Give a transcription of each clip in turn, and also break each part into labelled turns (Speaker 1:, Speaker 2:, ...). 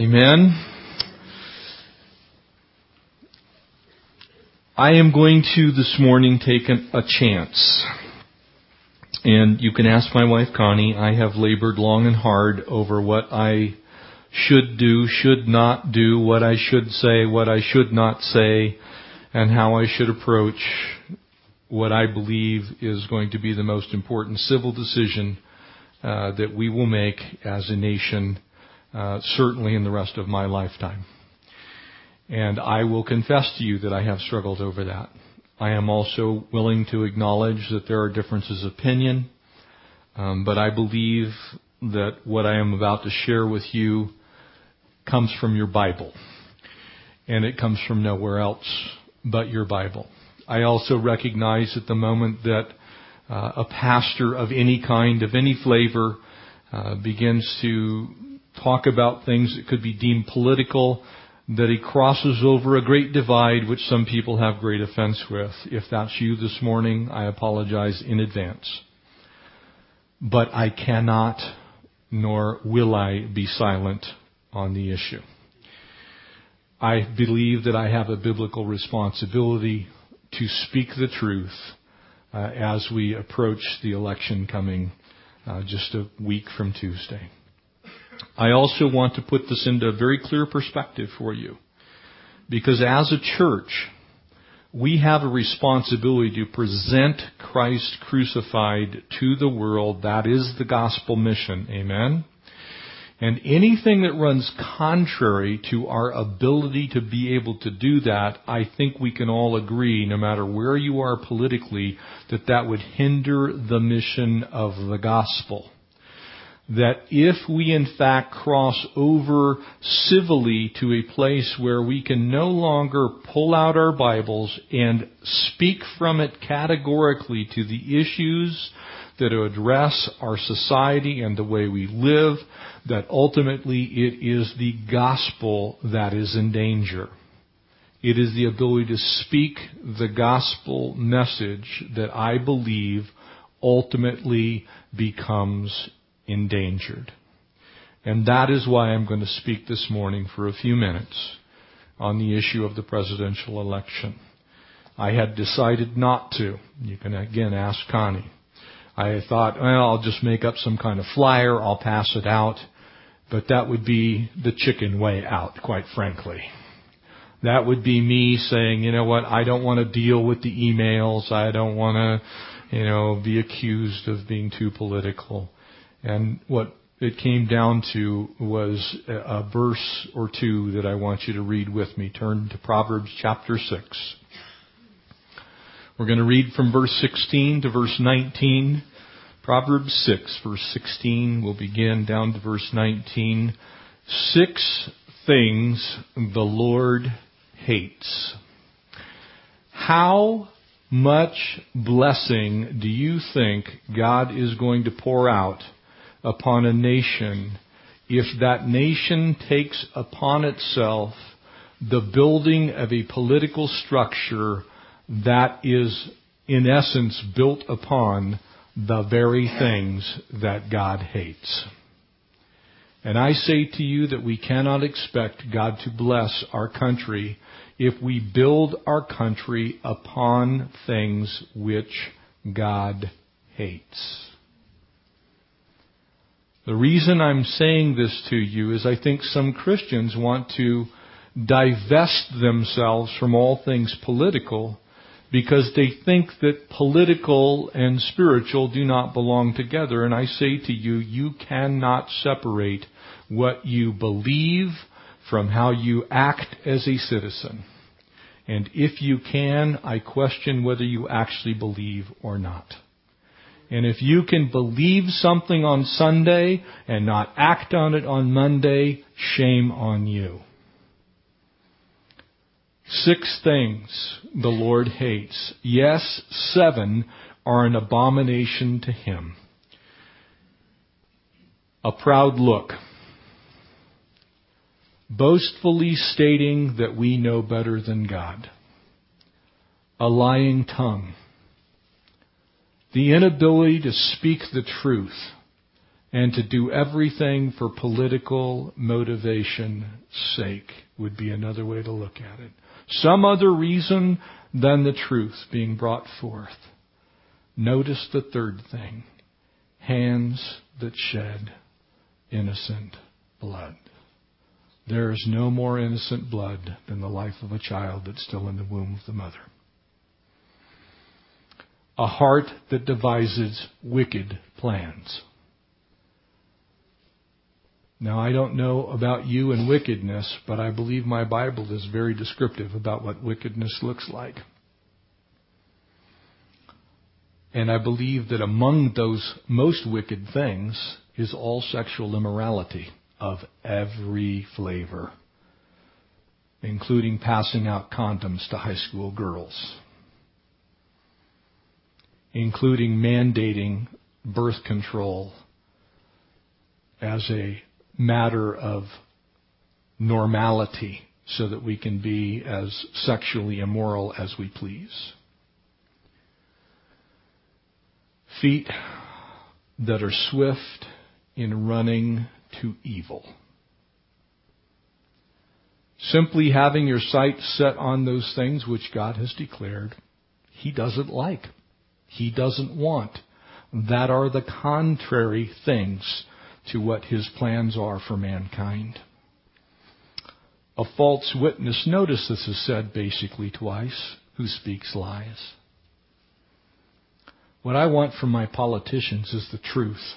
Speaker 1: Amen. I am going to this morning take a chance. And you can ask my wife Connie. I have labored long and hard over what I should do, should not do, what I should say, what I should not say, and how I should approach what I believe is going to be the most important civil decision uh, that we will make as a nation uh, certainly in the rest of my lifetime. And I will confess to you that I have struggled over that. I am also willing to acknowledge that there are differences of opinion, um, but I believe that what I am about to share with you comes from your Bible. And it comes from nowhere else but your Bible. I also recognize at the moment that uh, a pastor of any kind, of any flavor, uh, begins to talk about things that could be deemed political, that he crosses over a great divide which some people have great offense with. If that's you this morning, I apologize in advance. But I cannot nor will I be silent on the issue. I believe that I have a biblical responsibility to speak the truth uh, as we approach the election coming uh, just a week from Tuesday. I also want to put this into a very clear perspective for you. Because as a church, we have a responsibility to present Christ crucified to the world. That is the gospel mission. Amen? And anything that runs contrary to our ability to be able to do that, I think we can all agree, no matter where you are politically, that that would hinder the mission of the gospel that if we in fact cross over civilly to a place where we can no longer pull out our Bibles and speak from it categorically to the issues that address our society and the way we live, that ultimately it is the gospel that is in danger. It is the ability to speak the gospel message that I believe ultimately becomes endangered. And that is why I'm going to speak this morning for a few minutes on the issue of the presidential election. I had decided not to. You can again ask Connie. I thought, well, I'll just make up some kind of flyer, I'll pass it out, but that would be the chicken way out, quite frankly. That would be me saying, you know what, I don't want to deal with the emails, I don't want to, you know, be accused of being too political. And what it came down to was a verse or two that I want you to read with me. Turn to Proverbs chapter 6. We're going to read from verse 16 to verse 19. Proverbs 6, verse 16. We'll begin down to verse 19. Six things the Lord hates. How much blessing do you think God is going to pour out upon a nation if that nation takes upon itself the building of a political structure that is in essence built upon the very things that God hates. And I say to you that we cannot expect God to bless our country if we build our country upon things which God hates. The reason I'm saying this to you is I think some Christians want to divest themselves from all things political because they think that political and spiritual do not belong together. And I say to you, you cannot separate what you believe from how you act as a citizen. And if you can, I question whether you actually believe or not. And if you can believe something on Sunday and not act on it on Monday, shame on you. Six things the Lord hates. Yes, seven are an abomination to him. A proud look. Boastfully stating that we know better than God. A lying tongue the inability to speak the truth and to do everything for political motivation sake would be another way to look at it. Some other reason than the truth being brought forth. Notice the third thing. Hands that shed innocent blood. There is no more innocent blood than the life of a child that's still in the womb of the mother. A heart that devises wicked plans. Now, I don't know about you and wickedness, but I believe my Bible is very descriptive about what wickedness looks like. And I believe that among those most wicked things is all sexual immorality of every flavor, including passing out condoms to high school girls, including mandating birth control as a matter of normality so that we can be as sexually immoral as we please. Feet that are swift in running to evil. Simply having your sight set on those things which God has declared He doesn't like, He doesn't want, that are the contrary things to what his plans are for mankind. A false witness, notice this is said basically twice, who speaks lies. What I want from my politicians is the truth.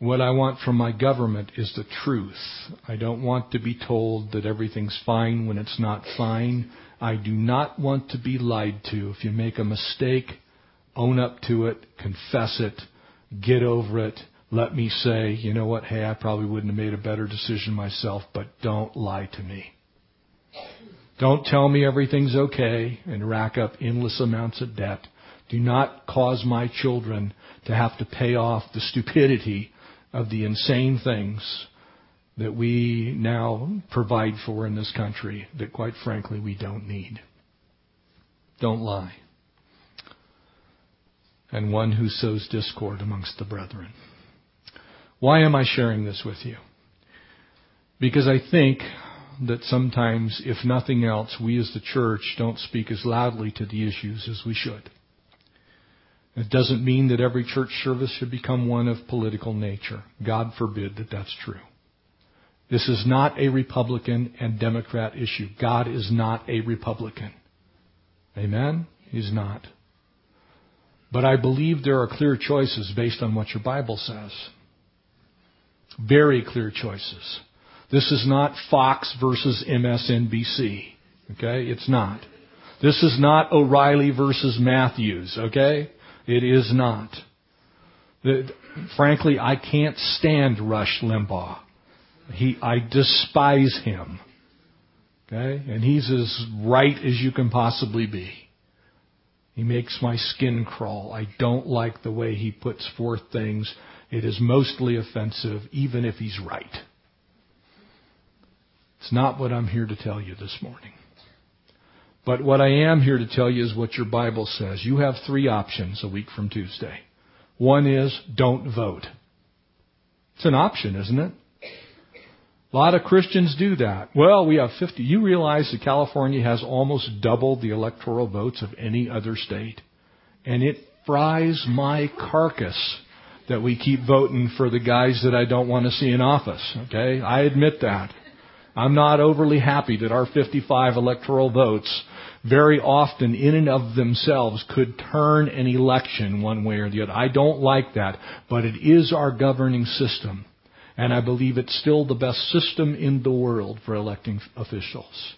Speaker 1: What I want from my government is the truth. I don't want to be told that everything's fine when it's not fine. I do not want to be lied to. If you make a mistake, own up to it, confess it, get over it. Let me say, you know what? Hey, I probably wouldn't have made a better decision myself, but don't lie to me. Don't tell me everything's okay and rack up endless amounts of debt. Do not cause my children to have to pay off the stupidity of the insane things that we now provide for in this country that quite frankly we don't need. Don't lie and one who sows discord amongst the brethren. Why am I sharing this with you? Because I think that sometimes, if nothing else, we as the church don't speak as loudly to the issues as we should. It doesn't mean that every church service should become one of political nature. God forbid that that's true. This is not a Republican and Democrat issue. God is not a Republican. Amen? He's not. But I believe there are clear choices based on what your Bible says. Very clear choices. This is not Fox versus MSNBC. Okay? It's not. This is not O'Reilly versus Matthews. Okay? It is not. frankly, I can't stand Rush Limbaugh. He, I despise him. Okay? And he's as right as you can possibly be. He makes my skin crawl. I don't like the way he puts forth things. It is mostly offensive, even if he's right. It's not what I'm here to tell you this morning. But what I am here to tell you is what your Bible says. You have three options a week from Tuesday. One is don't vote. It's an option, isn't it? A lot of Christians do that. Well, we have 50. You realize that California has almost double the electoral votes of any other state? And it fries my carcass that we keep voting for the guys that I don't want to see in office. Okay? I admit that. I'm not overly happy that our 55 electoral votes very often in and of themselves could turn an election one way or the other. I don't like that, but it is our governing system. And I believe it's still the best system in the world for electing officials.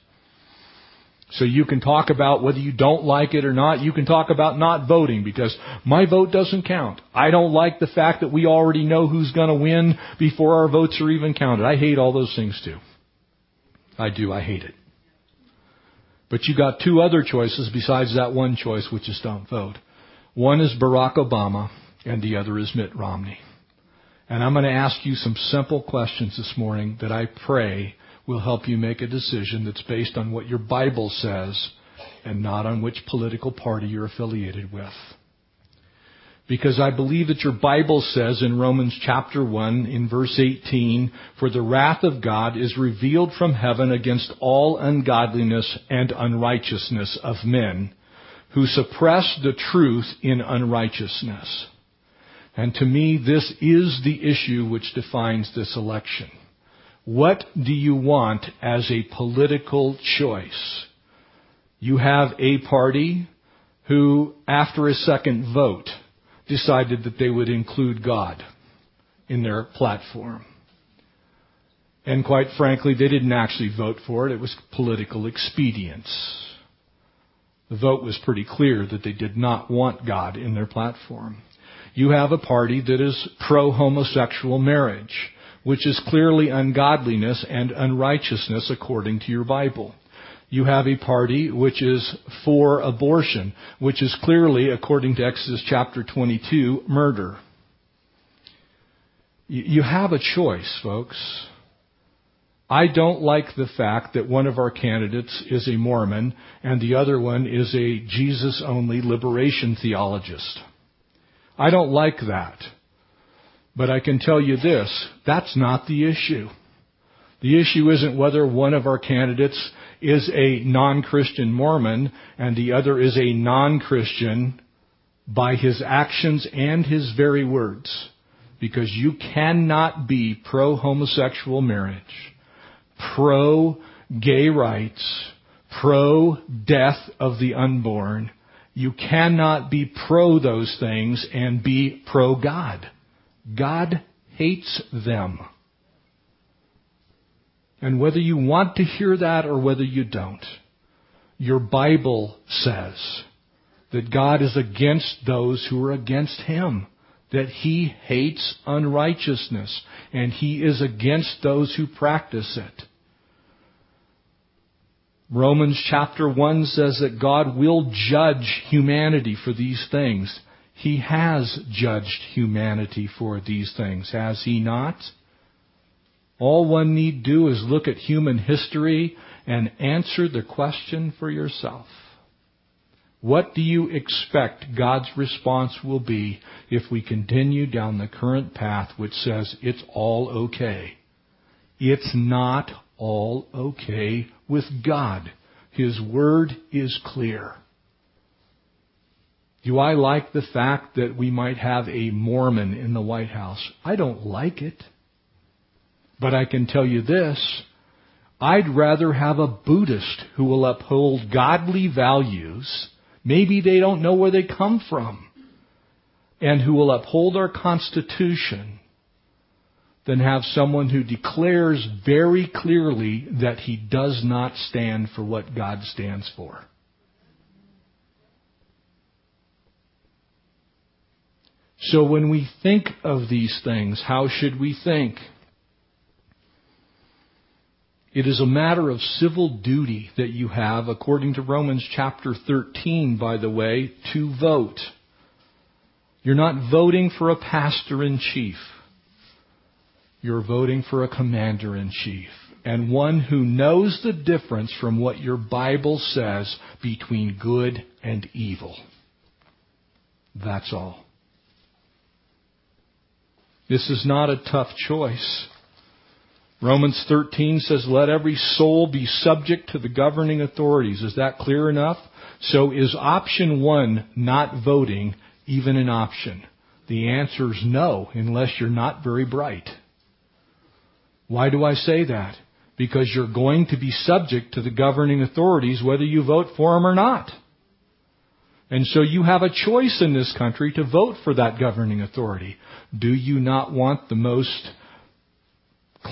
Speaker 1: So you can talk about whether you don't like it or not. You can talk about not voting because my vote doesn't count. I don't like the fact that we already know who's going to win before our votes are even counted. I hate all those things too. I do. I hate it. But you got two other choices besides that one choice, which is don't vote. One is Barack Obama and the other is Mitt Romney. And I'm going to ask you some simple questions this morning that I pray will help you make a decision that's based on what your Bible says and not on which political party you're affiliated with. Because I believe that your Bible says in Romans chapter 1 in verse 18, For the wrath of God is revealed from heaven against all ungodliness and unrighteousness of men, who suppress the truth in unrighteousness. And to me, this is the issue which defines this election. What do you want as a political choice? You have a party who, after a second vote, decided that they would include God in their platform. And quite frankly, they didn't actually vote for it. It was political expedience. The vote was pretty clear that they did not want God in their platform. You have a party that is pro-homosexual marriage, which is clearly ungodliness and unrighteousness according to your Bible you have a party which is for abortion, which is clearly, according to Exodus chapter 22, murder. You have a choice, folks. I don't like the fact that one of our candidates is a Mormon and the other one is a Jesus only liberation theologist. I don't like that. But I can tell you this, that's not the issue. The issue isn't whether one of our candidates is a non-Christian Mormon and the other is a non-Christian by his actions and his very words. Because you cannot be pro-homosexual marriage, pro-gay rights, pro-death of the unborn. You cannot be pro those things and be pro-God. God hates them. And whether you want to hear that or whether you don't, your Bible says that God is against those who are against Him. That He hates unrighteousness and He is against those who practice it. Romans chapter 1 says that God will judge humanity for these things. He has judged humanity for these things, has He not? All one need do is look at human history and answer the question for yourself. What do you expect God's response will be if we continue down the current path which says it's all okay? It's not all okay with God. His word is clear. Do I like the fact that we might have a Mormon in the White House? I don't like it. But I can tell you this, I'd rather have a Buddhist who will uphold godly values, maybe they don't know where they come from, and who will uphold our Constitution, than have someone who declares very clearly that he does not stand for what God stands for. So when we think of these things, how should we think? It is a matter of civil duty that you have, according to Romans chapter 13, by the way, to vote. You're not voting for a pastor in chief. You're voting for a commander in chief and one who knows the difference from what your Bible says between good and evil. That's all. This is not a tough choice. Romans 13 says, let every soul be subject to the governing authorities. Is that clear enough? So is option one not voting even an option? The answer is no, unless you're not very bright. Why do I say that? Because you're going to be subject to the governing authorities whether you vote for them or not. And so you have a choice in this country to vote for that governing authority. Do you not want the most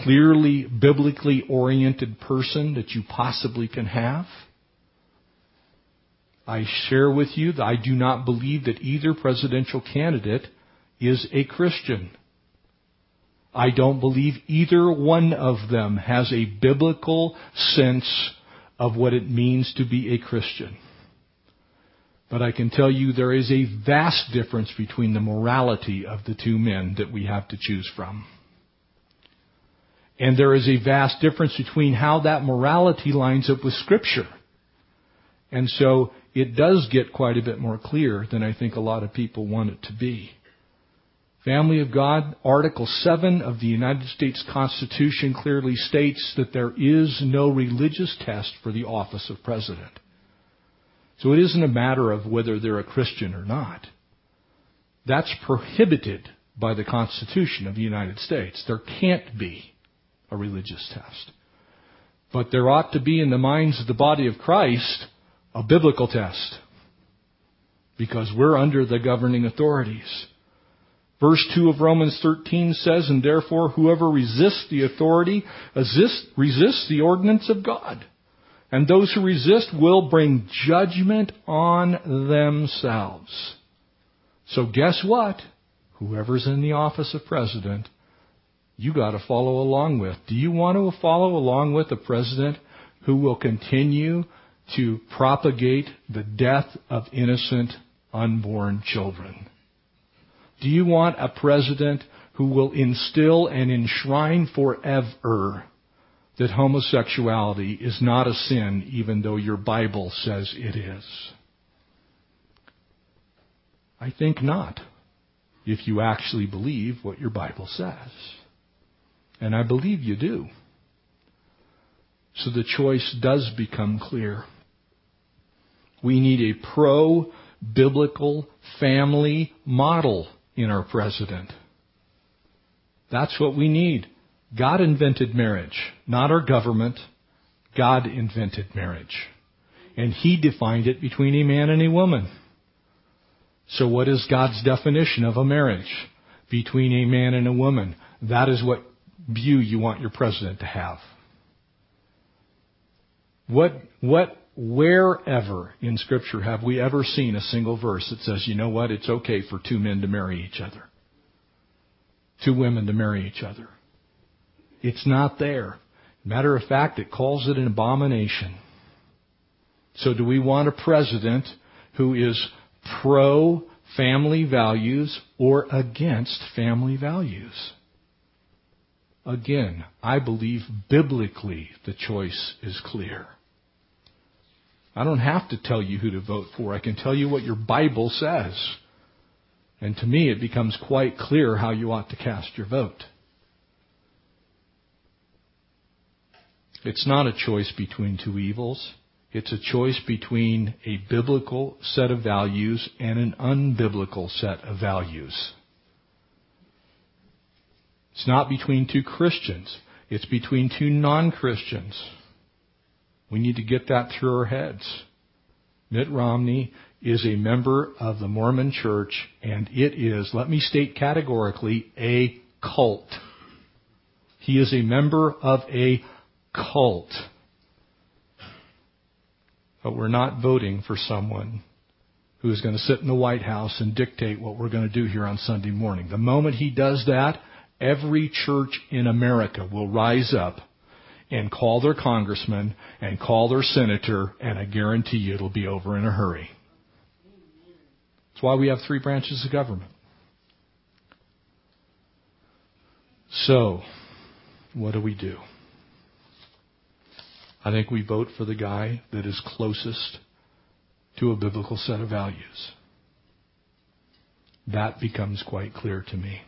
Speaker 1: clearly biblically oriented person that you possibly can have. I share with you that I do not believe that either presidential candidate is a Christian. I don't believe either one of them has a biblical sense of what it means to be a Christian. But I can tell you there is a vast difference between the morality of the two men that we have to choose from. And there is a vast difference between how that morality lines up with Scripture. And so, it does get quite a bit more clear than I think a lot of people want it to be. Family of God, Article 7 of the United States Constitution clearly states that there is no religious test for the office of president. So it isn't a matter of whether they're a Christian or not. That's prohibited by the Constitution of the United States. There can't be a religious test. But there ought to be in the minds of the body of Christ a biblical test. Because we're under the governing authorities. Verse 2 of Romans 13 says, And therefore whoever resists the authority resists the ordinance of God. And those who resist will bring judgment on themselves. So guess what? Whoever's in the office of president, you gotta follow along with. Do you want to follow along with a president who will continue to propagate the death of innocent unborn children? Do you want a president who will instill and enshrine forever that homosexuality is not a sin even though your Bible says it is? I think not, if you actually believe what your Bible says. And I believe you do. So the choice does become clear. We need a pro biblical family model in our president. That's what we need. God invented marriage, not our government. God invented marriage. And He defined it between a man and a woman. So what is God's definition of a marriage? Between a man and a woman. That is what view you want your president to have. What, what Wherever in Scripture have we ever seen a single verse that says, you know what, it's okay for two men to marry each other? Two women to marry each other. It's not there. Matter of fact, it calls it an abomination. So do we want a president who is pro family values or against family values? Again, I believe biblically the choice is clear. I don't have to tell you who to vote for. I can tell you what your Bible says. And to me, it becomes quite clear how you ought to cast your vote. It's not a choice between two evils. It's a choice between a biblical set of values and an unbiblical set of values. It's not between two Christians. It's between two non-Christians. We need to get that through our heads. Mitt Romney is a member of the Mormon church and it is, let me state categorically, a cult. He is a member of a cult. But we're not voting for someone who is going to sit in the White House and dictate what we're going to do here on Sunday morning. The moment he does that, every church in America will rise up and call their congressman and call their senator, and I guarantee you it'll be over in a hurry. That's why we have three branches of government. So, what do we do? I think we vote for the guy that is closest to a biblical set of values. That becomes quite clear to me.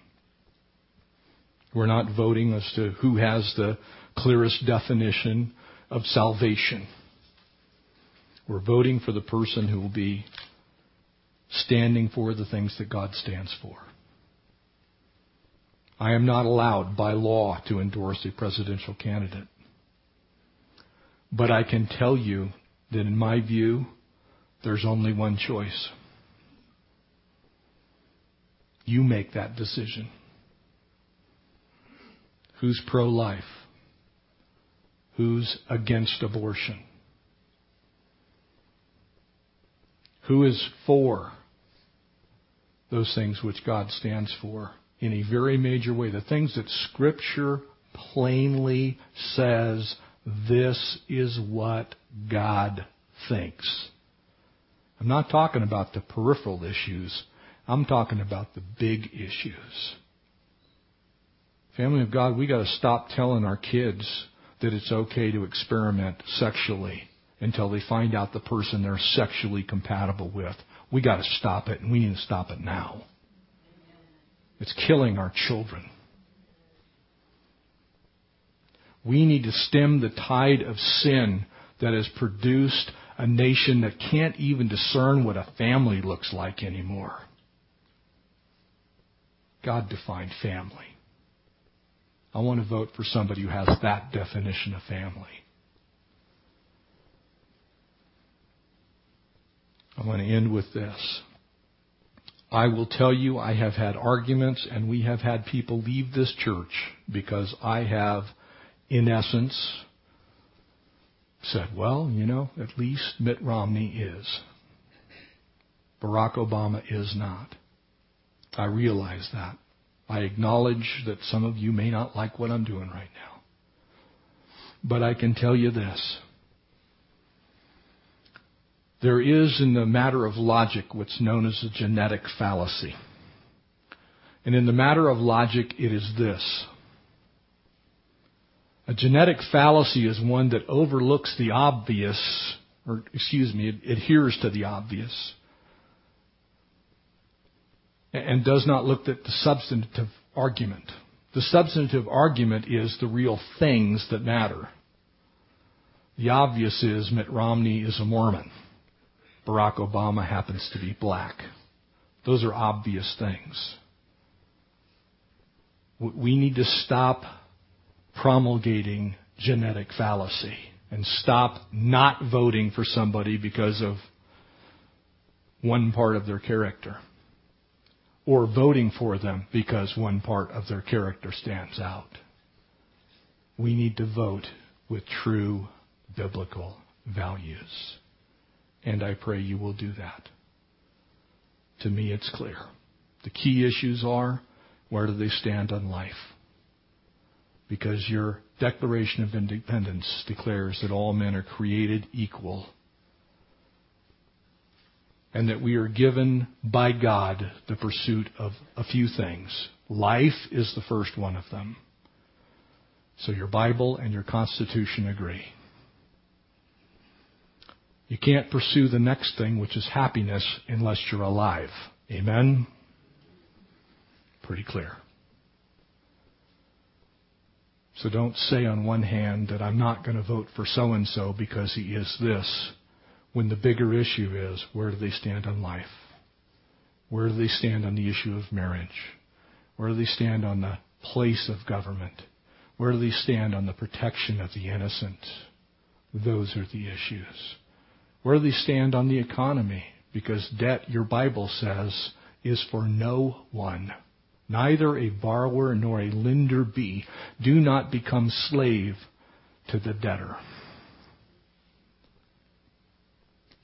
Speaker 1: We're not voting as to who has the clearest definition of salvation. We're voting for the person who will be standing for the things that God stands for. I am not allowed by law to endorse a presidential candidate. But I can tell you that in my view, there's only one choice. You make that decision. Who's pro life? Who's against abortion? Who is for those things which God stands for in a very major way? The things that Scripture plainly says this is what God thinks. I'm not talking about the peripheral issues. I'm talking about the big issues. Family of God, we got to stop telling our kids that it's okay to experiment sexually
Speaker 2: until they find out the person they're sexually compatible with. We got to stop it, and we need to stop it now. It's killing our children. We need to stem the tide of sin that has produced a nation that can't even discern what a family looks like anymore. God defined family. I want to vote for somebody who has that definition of family. I want to end with this. I will tell you, I have had arguments and we have had people leave this church because I have, in essence, said, well, you know, at least Mitt Romney is. Barack Obama is not. I realize that. I acknowledge that some of you may not like what I'm doing right now. But I can tell you this. There is, in the matter of logic, what's known as a genetic fallacy. And in the matter of logic, it is this. A genetic fallacy is one that overlooks the obvious, or excuse me, it adheres to the obvious, and does not look at the substantive argument. The substantive argument is the real things that matter. The obvious is Mitt Romney is a Mormon. Barack Obama happens to be black. Those are obvious things. We need to stop promulgating genetic fallacy and stop not voting for somebody because of one part of their character or voting for them because one part of their character stands out. We need to vote with true biblical values. And I pray you will do that. To me, it's clear. The key issues are where do they stand on life? Because your Declaration of Independence declares that all men are created equal and that we are given by God the pursuit of a few things. Life is the first one of them. So your Bible and your Constitution agree. You can't pursue the next thing, which is happiness, unless you're alive. Amen? Pretty clear. So don't say on one hand that I'm not going to vote for so and so because he is this, when the bigger issue is where do they stand on life? Where do they stand on the issue of marriage? Where do they stand on the place of government? Where do they stand on the protection of the innocent? Those are the issues. Where do they stand on the economy? Because debt, your Bible says, is for no one. Neither a borrower nor a lender be. Do not become slave to the debtor.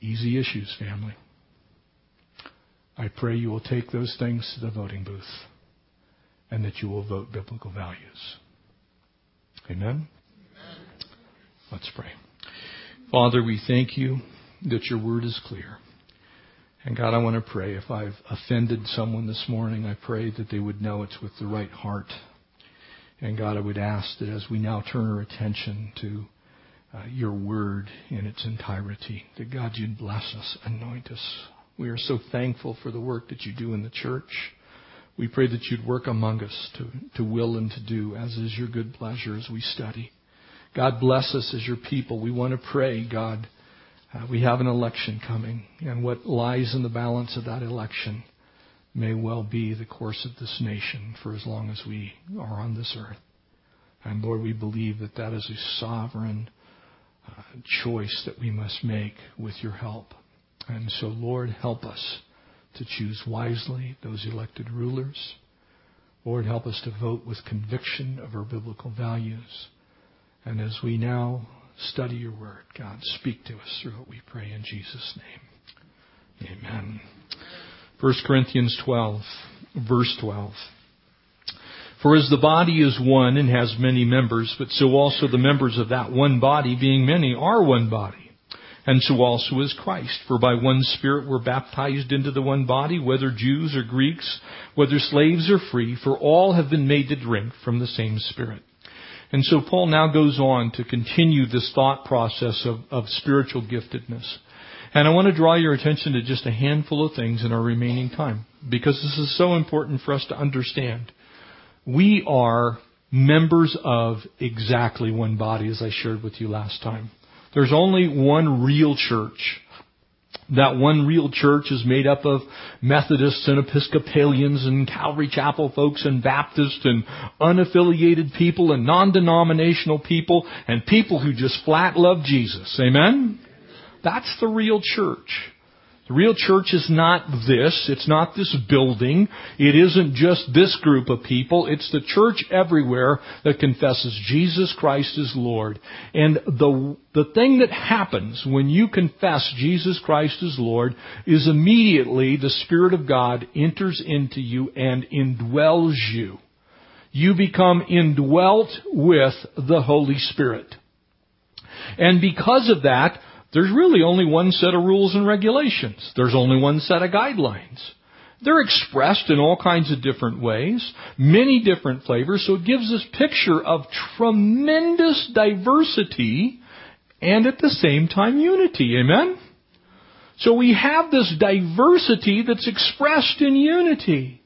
Speaker 2: Easy issues, family. I pray you will take those things to the voting booth and that you will vote biblical values. Amen? Let's pray. Father, we thank you that your word is clear. And God, I want to pray if I've offended someone this morning, I pray that they would know it's with the right heart. And God, I would ask that as we now turn our attention to uh, your word in its entirety, that God, you'd bless us, anoint us. We are so thankful for the work that you do in the church. We pray that you'd work among us to, to will and to do, as is your good pleasure as we study. God bless us as your people. We want to pray, God, uh, we have an election coming, and what lies in the balance of that election may well be the course of this nation for as long as we are on this earth. And Lord, we believe that that is a sovereign choice that we must make with your help. And so, Lord, help us to choose wisely those elected rulers. Lord, help us to vote with conviction of our biblical values. And as we now study your word. God, speak to us through it, we pray in Jesus' name. Amen. 1 Corinthians 12, verse 12. For as the body is one and has many members, but so also the members of that one body, being many, are one body. And so also is Christ. For by one Spirit we're baptized into the one body, whether Jews or Greeks, whether slaves or free, for all have been made to drink from the same Spirit.
Speaker 1: And so Paul now goes on to continue this thought process of, of spiritual giftedness. And I want to draw your attention to just a handful of things in our remaining time because this is so important for us to understand. We are members of exactly one body as I shared with you last time. There's only one real church. That one real church is made up of Methodists and Episcopalians and Calvary Chapel folks and Baptists and unaffiliated people and non-denominational people and people who just flat love Jesus. Amen? That's the real church. The real church is not this. It's not this building. It isn't just this group of people. It's the church everywhere that confesses Jesus Christ is Lord. And the, the thing that happens when you confess Jesus Christ is Lord is immediately the Spirit of God enters into you and indwells you. You become indwelt with the Holy Spirit. And because of that, there's really only one set of rules and regulations. There's only one set of guidelines. They're expressed in all kinds of different ways, many different flavors, so it gives this picture of tremendous diversity and at the same time unity. Amen? So we have this diversity that's expressed in unity.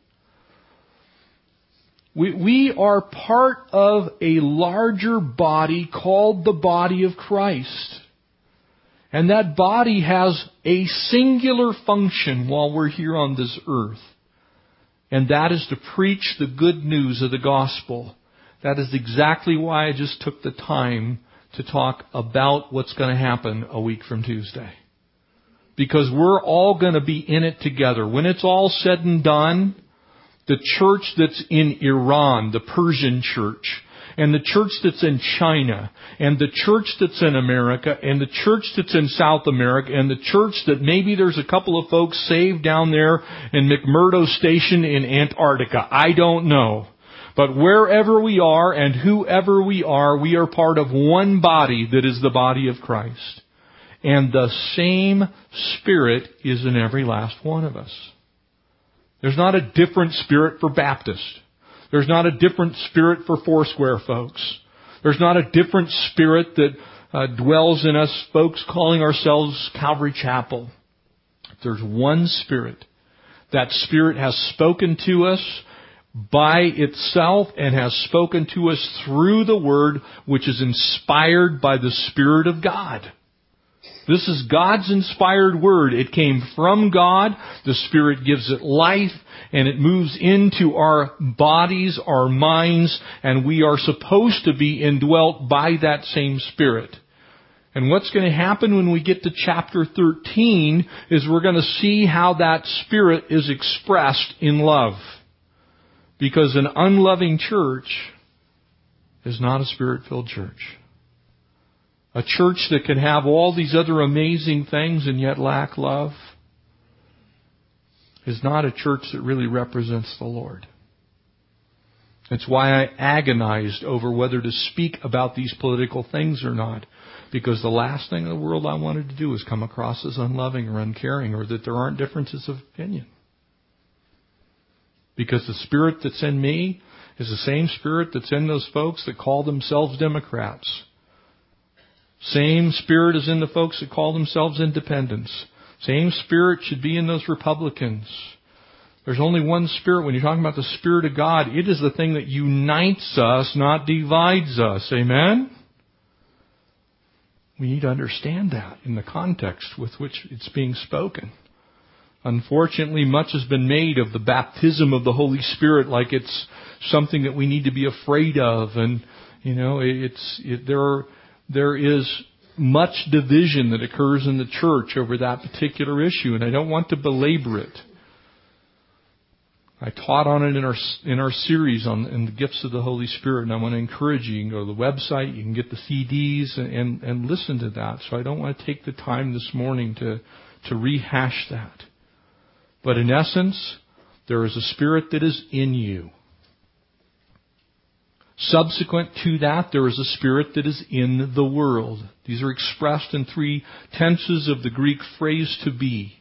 Speaker 1: We, we are part of a larger body called the body of Christ. And that body has a singular function while we're here on this earth. And that is to preach the good news of the gospel. That is exactly why I just took the time to talk about what's going to happen a week from Tuesday. Because we're all going to be in it together. When it's all said and done, the church that's in Iran, the Persian church, and the church that's in China, and the church that's in America, and the church that's in South America, and the church that maybe there's a couple of folks saved down there in McMurdo Station in Antarctica. I don't know. But wherever we are and whoever we are, we are part of one body that is the body of Christ. And the same Spirit is in every last one of us. There's not a different Spirit for Baptist. There's not a different spirit for Foursquare folks. There's not a different spirit that uh, dwells in us folks calling ourselves Calvary Chapel. There's one spirit. That spirit has spoken to us by itself and has spoken to us through the Word, which is inspired by the Spirit of God. This is God's inspired Word. It came from God. The Spirit gives it life and it moves into our bodies, our minds, and we are supposed to be indwelt by that same Spirit. And what's going to happen when we get to chapter 13 is we're going to see how that Spirit is expressed in love. Because an unloving church is not a Spirit-filled church. A church that can have all these other amazing things and yet lack love is not a church that really represents the Lord. It's why I agonized over whether to speak about these political things or not. Because the last thing in the world I wanted to do was come across as unloving or uncaring or that there aren't differences of opinion. Because the spirit that's in me is the same spirit that's in those folks that call themselves Democrats. Same spirit is in the folks that call themselves independents. Same spirit should be in those Republicans. There's only one spirit. When you're talking about the Spirit of God, it is the thing that unites us, not divides us. Amen? We need to understand that in the context with which it's being spoken. Unfortunately, much has been made of the baptism of the Holy Spirit like it's something that we need to be afraid of. And, you know, it's, it, there are, there is much division that occurs in the church over that particular issue, and I don't want to belabor it. I taught on it in our in our series on in the gifts of the Holy Spirit, and I want to encourage you. You can go to the website, you can get the CDs, and, and, and listen to that. So I don't want to take the time this morning to to rehash that. But in essence, there is a spirit that is in you. Subsequent to that, there is a spirit that is in the world. These are expressed in three tenses of the Greek phrase to be.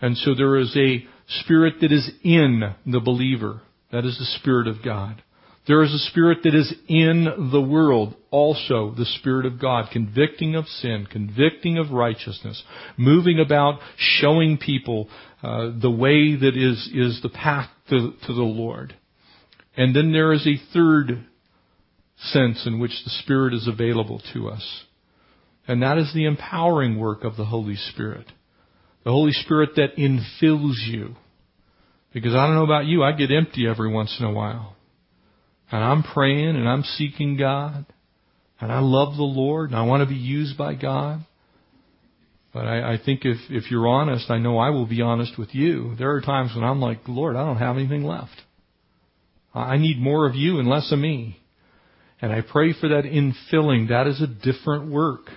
Speaker 1: And so there is a spirit that is in the believer. That is the Spirit of God. There is a spirit that is in the world, also the Spirit of God, convicting of sin, convicting of righteousness, moving about, showing people uh, the way that is, is the path to, to the Lord. And then there is a third sense in which the Spirit is available to us. And that is the empowering work of the Holy Spirit. The Holy Spirit that infills you. Because I don't know about you, I get empty every once in a while. And I'm praying and I'm seeking God. And I love the Lord and I want to be used by God. But I, I think if, if you're honest, I know I will be honest with you. There are times when I'm like, Lord, I don't have anything left. I need more of you and less of me. And I pray for that infilling. That is a different work.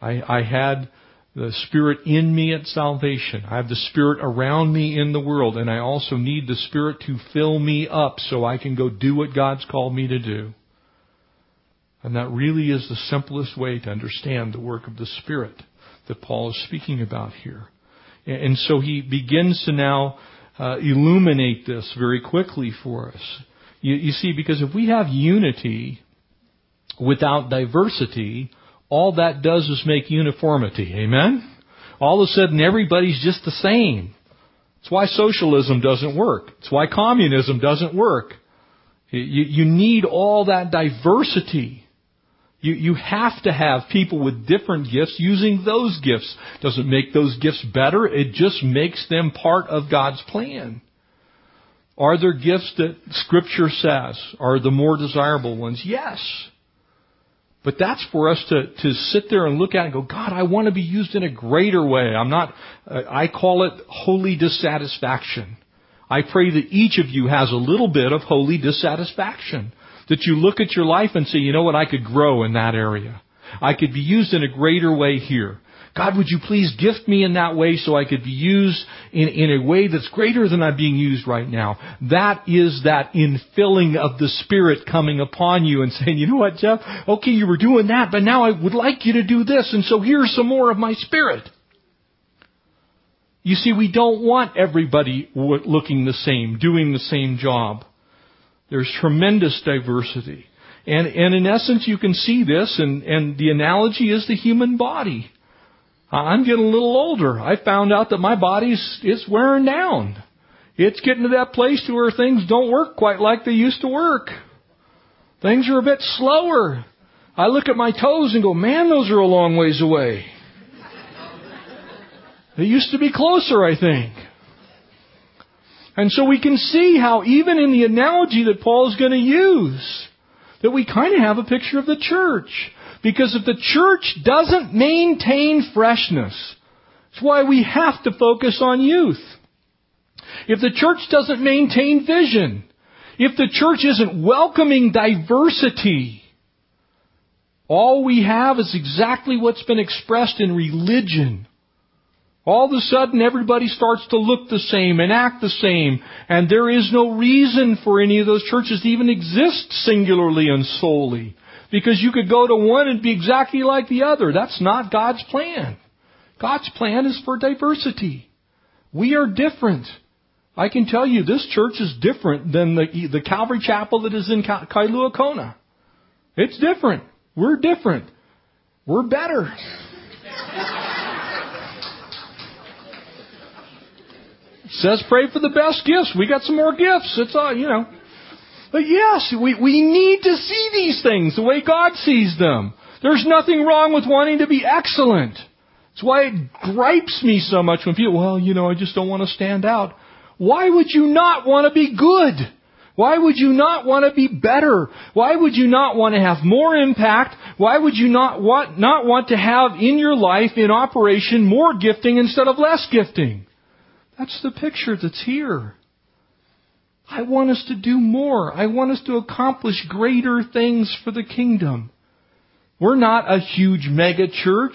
Speaker 1: I, I had the Spirit in me at salvation. I have the Spirit around me in the world, and I also need the Spirit to fill me up so I can go do what God's called me to do. And that really is the simplest way to understand the work of the Spirit that Paul is speaking about here. And so he begins to now uh, illuminate this very quickly for us. You, you see, because if we have unity without diversity, all that does is make uniformity. Amen? All of a sudden everybody's just the same. It's why socialism doesn't work. It's why communism doesn't work. You, you need all that diversity. You, you have to have people with different gifts using those gifts. Doesn't make those gifts better. It just makes them part of God's plan. Are there gifts that Scripture says are the more desirable ones? Yes. But that's for us to, to sit there and look at and go, God, I want to be used in a greater way. I'm not, uh, I call it holy dissatisfaction. I pray that each of you has a little bit of holy dissatisfaction. That you look at your life and say, you know what, I could grow in that area. I could be used in a greater way here. God, would you please gift me in that way so I could be used in, in a way that's greater than I'm being used right now? That is that infilling of the Spirit coming upon you and saying, you know what, Jeff? Okay, you were doing that, but now I would like you to do this, and so here's some more of my Spirit. You see, we don't want everybody looking the same, doing the same job. There's tremendous diversity. And, and in essence, you can see this, and, and the analogy is the human body. I'm getting a little older. I found out that my body's is wearing down. It's getting to that place to where things don't work quite like they used to work. Things are a bit slower. I look at my toes and go, man, those are a long ways away. They used to be closer, I think. And so we can see how even in the analogy that Paul is going to use, that we kind of have a picture of the church. Because if the church doesn't maintain freshness, it's why we have to focus on youth. If the church doesn't maintain vision, if the church isn't welcoming diversity, all we have is exactly what's been expressed in religion. All of a sudden everybody starts to look the same and act the same, and there is no reason for any of those churches to even exist singularly and solely. Because you could go to one and be exactly like the other. That's not God's plan. God's plan is for diversity. We are different. I can tell you this church is different than the, the Calvary Chapel that is in Kailua Kona. It's different. We're different. We're better. Says pray for the best gifts. We got some more gifts. It's all, you know. But yes, we, we need to see these things the way God sees them. There's nothing wrong with wanting to be excellent. That's why it gripes me so much when people, well, you know, I just don't want to stand out. Why would you not want to be good? Why would you not want to be better? Why would you not want to have more impact? Why would you not want, not want to have in your life, in operation, more gifting instead of less gifting? That's the picture that's here. I want us to do more. I want us to accomplish greater things for the kingdom. We're not a huge mega church,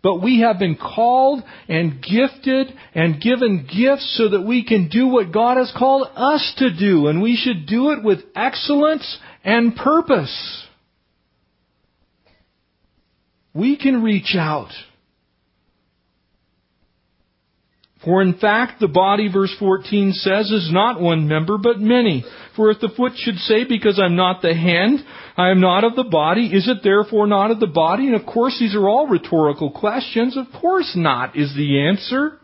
Speaker 1: but we have been called and gifted and given gifts so that we can do what God has called us to do, and we should do it with excellence and purpose. We can reach out For in fact, the body, verse 14 says, is not one member, but many. For if the foot should say, because I'm not the hand, I am not of the body, is it therefore not of the body? And of course, these are all rhetorical questions. Of course not is the answer.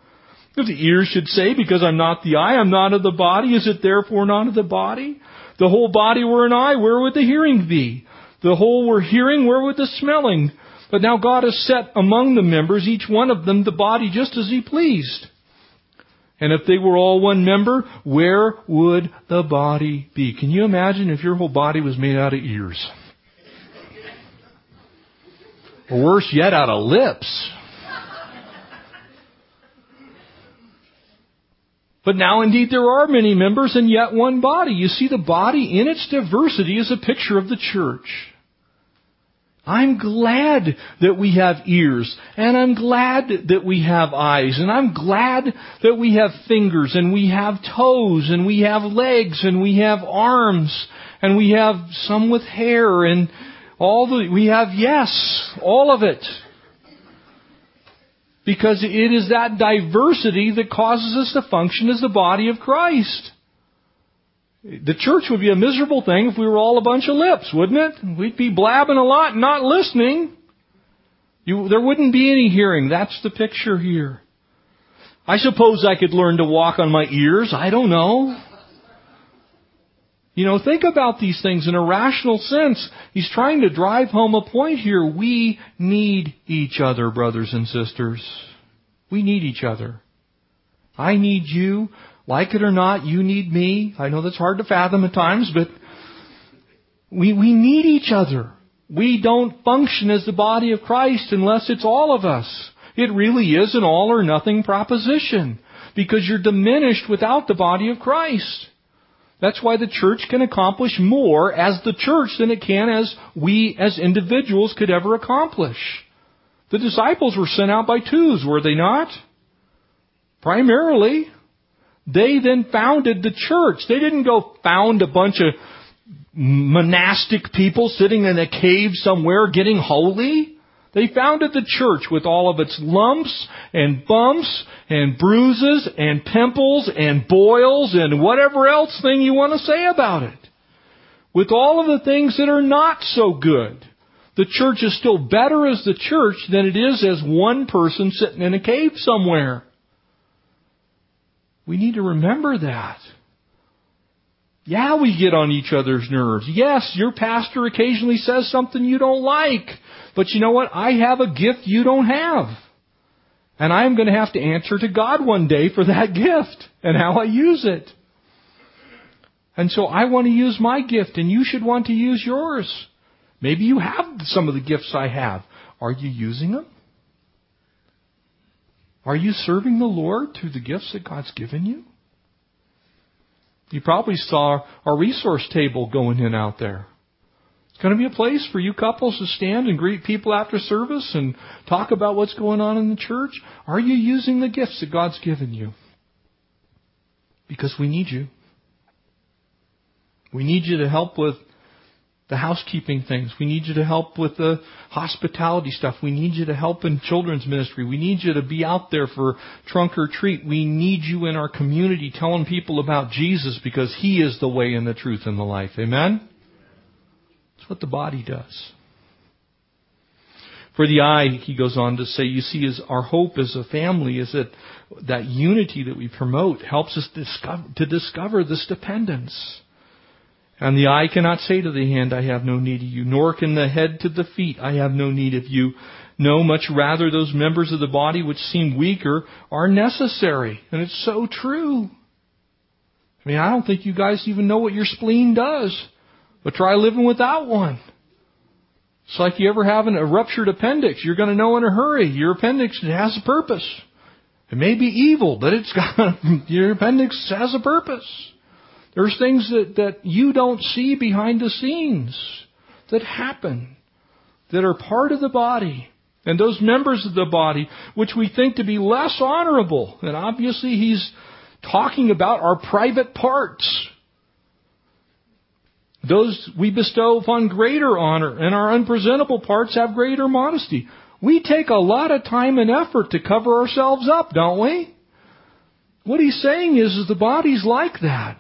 Speaker 1: If the ear should say, because I'm not the eye, I'm not of the body, is it therefore not of the body? The whole body were an eye, where would the hearing be? The whole were hearing, where would the smelling? But now God has set among the members, each one of them, the body just as He pleased. And if they were all one member, where would the body be? Can you imagine if your whole body was made out of ears? Or worse yet, out of lips. But now indeed there are many members and yet one body. You see, the body in its diversity is a picture of the church. I'm glad that we have ears, and I'm glad that we have eyes, and I'm glad that we have fingers, and we have toes, and we have legs, and we have arms, and we have some with hair, and all the, we have yes, all of it. Because it is that diversity that causes us to function as the body of Christ. The church would be a miserable thing if we were all a bunch of lips, wouldn't it? We'd be blabbing a lot and not listening. You, there wouldn't be any hearing. That's the picture here. I suppose I could learn to walk on my ears. I don't know. You know, think about these things in a rational sense. He's trying to drive home a point here. We need each other, brothers and sisters. We need each other. I need you. Like it or not, you need me. I know that's hard to fathom at times, but we, we need each other. We don't function as the body of Christ unless it's all of us. It really is an all or nothing proposition because you're diminished without the body of Christ. That's why the church can accomplish more as the church than it can as we as individuals could ever accomplish. The disciples were sent out by twos, were they not? Primarily. They then founded the church. They didn't go found a bunch of monastic people sitting in a cave somewhere getting holy. They founded the church with all of its lumps and bumps and bruises and pimples and boils and whatever else thing you want to say about it. With all of the things that are not so good. The church is still better as the church than it is as one person sitting in a cave somewhere. We need to remember that. Yeah, we get on each other's nerves. Yes, your pastor occasionally says something you don't like. But you know what? I have a gift you don't have. And I'm going to have to answer to God one day for that gift and how I use it. And so I want to use my gift and you should want to use yours. Maybe you have some of the gifts I have. Are you using them? Are you serving the Lord through the gifts that God's given you? You probably saw our resource table going in out there. It's going to be a place for you couples to stand and greet people after service and talk about what's going on in the church. Are you using the gifts that God's given you? Because we need you. We need you to help with the housekeeping things. We need you to help with the hospitality stuff. We need you to help in children's ministry. We need you to be out there for trunk or treat. We need you in our community telling people about Jesus because He is the way and the truth and the life. Amen? That's what the body does. For the eye, he goes on to say, you see, is our hope as a family is that that unity that we promote helps us discover, to discover this dependence. And the eye cannot say to the hand, I have no need of you, nor can the head to the feet, I have no need of you. No, much rather those members of the body which seem weaker are necessary. And it's so true. I mean, I don't think you guys even know what your spleen does. But try living without one. It's like you ever have a ruptured appendix. You're going to know in a hurry. Your appendix has a purpose. It may be evil, but it's got, your appendix has a purpose. There's things that, that you don't see behind the scenes that happen, that are part of the body. And those members of the body, which we think to be less honorable, and obviously he's talking about our private parts. Those we bestow upon greater honor, and our unpresentable parts have greater modesty. We take a lot of time and effort to cover ourselves up, don't we?
Speaker 2: What he's saying is, is the body's like that.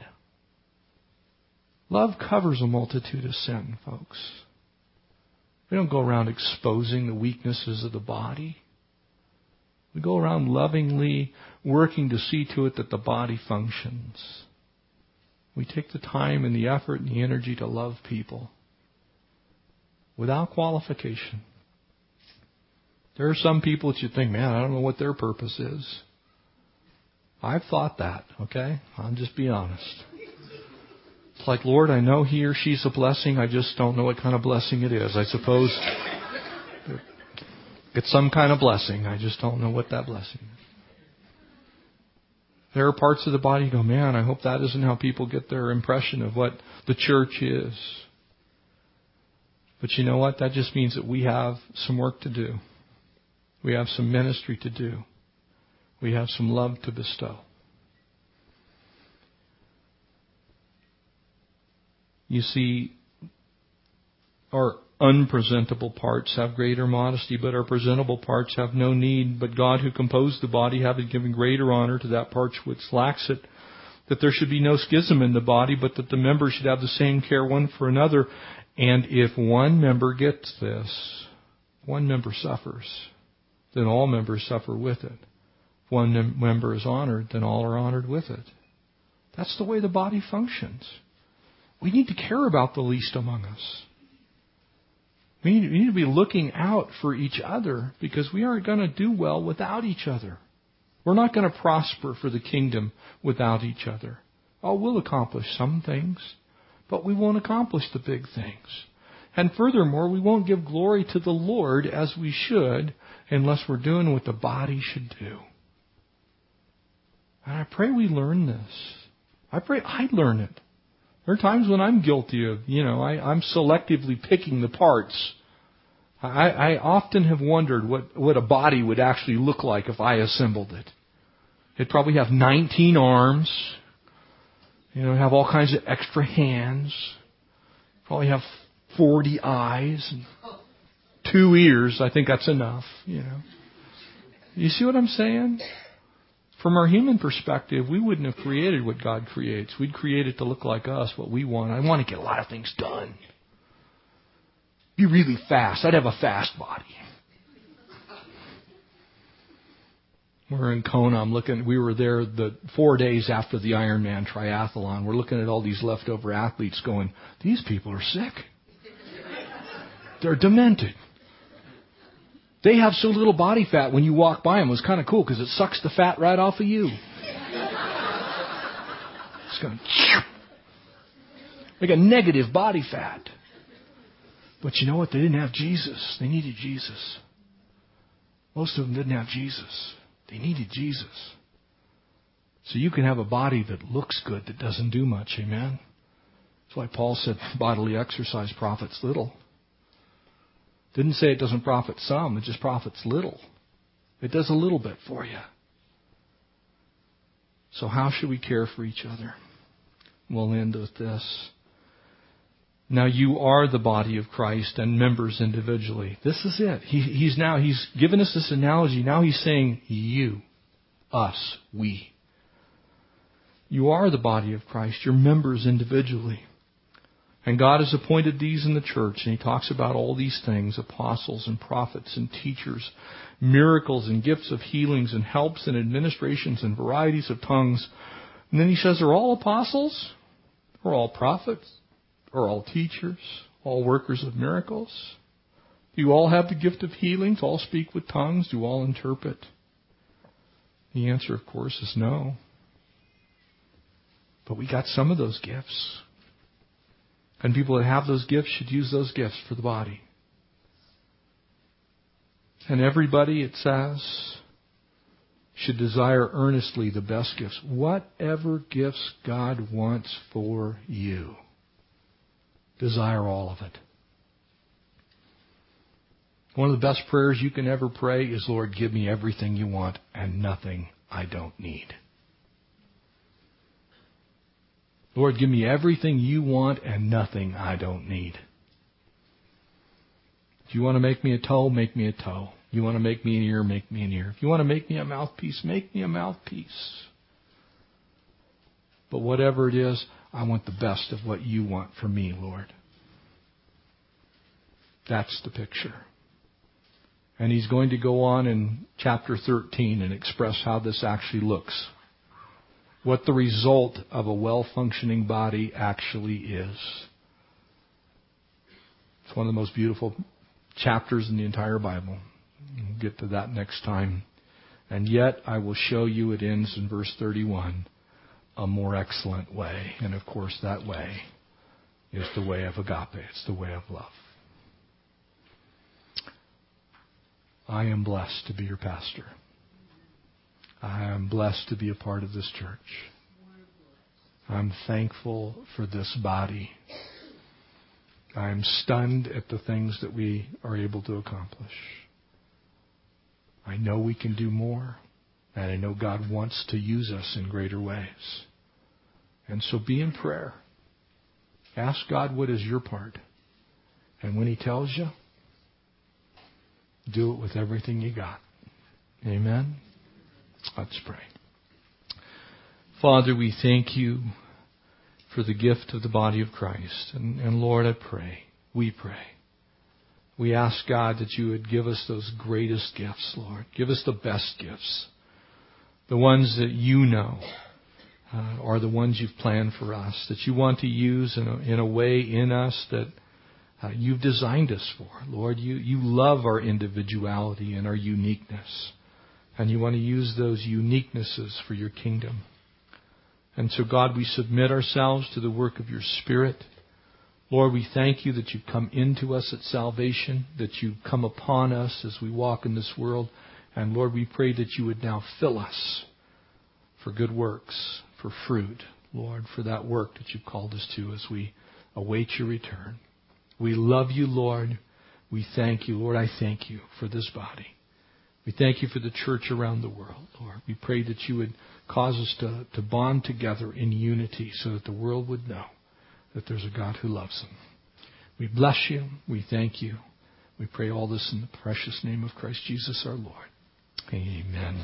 Speaker 2: Love covers a multitude of sin, folks. We don't go around exposing the weaknesses of the body. We go around lovingly working to see to it that the body functions. We take the time and the effort and the energy to love people without qualification. There are some people that you think, man, I don't know what their purpose is. I've thought that, okay? I'll just be honest. It's like, Lord, I know he or she's a blessing. I just don't know what kind of blessing it is. I suppose it's some kind of blessing. I just don't know what that blessing is. There are parts of the body you go, man, I hope that isn't how people get their impression of what the church is. But you know what? That just means that we have some work to do. We have some ministry to do. We have some love to bestow. You see, our unpresentable parts have greater modesty, but our presentable parts have no need. But God, who composed the body, having given greater honor to that part which lacks it, that there should be no schism in the body, but that the members should have the same care one for another. And if one member gets this, one member suffers, then all members suffer with it. If one member is honored, then all are honored with it. That's the way the body functions. We need to care about the least among us. We need, we need to be looking out for each other because we aren't going to do well without each other. We're not going to prosper for the kingdom without each other. Oh, we'll accomplish some things, but we won't accomplish the big things. And furthermore, we won't give glory to the Lord as we should unless we're doing what the body should do. And I pray we learn this. I pray I learn it. There are times when I'm guilty of, you know, I, I'm selectively picking the parts. I, I often have wondered what, what a body would actually look like if I assembled it. It'd probably have 19 arms, you know, have all kinds of extra hands, probably have 40 eyes, and two ears. I think that's enough, you know. You see what I'm saying? From our human perspective, we wouldn't have created what God creates. We'd create it to look like us, what we want. I want to get a lot of things done. Be really fast. I'd have a fast body. We're in Kona. I'm looking. We were there the four days after the Ironman triathlon. We're looking at all these leftover athletes, going, "These people are sick. They're demented." They have so little body fat when you walk by them. It was kind of cool because it sucks the fat right off of you. It's going like a negative body fat. But you know what? They didn't have Jesus. They needed Jesus. Most of them didn't have Jesus. They needed Jesus. So you can have a body that looks good that doesn't do much. Amen. That's why Paul said bodily exercise profits little. Didn't say it doesn't profit some, it just profits little. It does a little bit for you. So, how should we care for each other? We'll end with this. Now you are the body of Christ and members individually. This is it. He, he's now, he's given us this analogy. Now he's saying you, us, we. You are the body of Christ. You're members individually. And God has appointed these in the church, and He talks about all these things apostles and prophets and teachers, miracles and gifts of healings and helps and administrations and varieties of tongues. And then He says, Are all apostles? Are all prophets? Are all teachers? All workers of miracles? Do you all have the gift of healings? All speak with tongues? Do all interpret? The answer, of course, is no. But we got some of those gifts. And people that have those gifts should use those gifts for the body. And everybody, it says, should desire earnestly the best gifts. Whatever gifts God wants for you, desire all of it. One of the best prayers you can ever pray is, Lord, give me everything you want and nothing I don't need. Lord, give me everything you want and nothing I don't need. If you want to make me a toe, make me a toe. If You want to make me an ear, make me an ear. If you want to make me a mouthpiece, make me a mouthpiece. But whatever it is, I want the best of what you want for me, Lord. That's the picture. And he's going to go on in chapter 13 and express how this actually looks. What the result of a well functioning body actually is. It's one of the most beautiful chapters in the entire Bible. We'll get to that next time. And yet I will show you it ends in verse 31 a more excellent way. And of course, that way is the way of agape. It's the way of love. I am blessed to be your pastor. I am blessed to be a part of this church. I'm thankful for this body. I'm stunned at the things that we are able to accomplish. I know we can do more, and I know God wants to use us in greater ways. And so be in prayer. Ask God what is your part. And when He tells you, do it with everything you got. Amen? Let's pray. Father, we thank you for the gift of the body of Christ. And, and Lord, I pray, we pray. We ask God that you would give us those greatest gifts, Lord. Give us the best gifts. The ones that you know uh, are the ones you've planned for us, that you want to use in a, in a way in us that uh, you've designed us for. Lord, you, you love our individuality and our uniqueness. And you want to use those uniquenesses for your kingdom. And so, God, we submit ourselves to the work of your Spirit. Lord, we thank you that you come into us at salvation, that you come upon us as we walk in this world. And Lord, we pray that you would now fill us for good works, for fruit, Lord, for that work that you've called us to as we await your return. We love you, Lord. We thank you, Lord. I thank you for this body. We thank you for the church around the world, Lord. We pray that you would cause us to, to bond together in unity so that the world would know that there's a God who loves them. We bless you. We thank you. We pray all this in the precious name of Christ Jesus our Lord. Amen.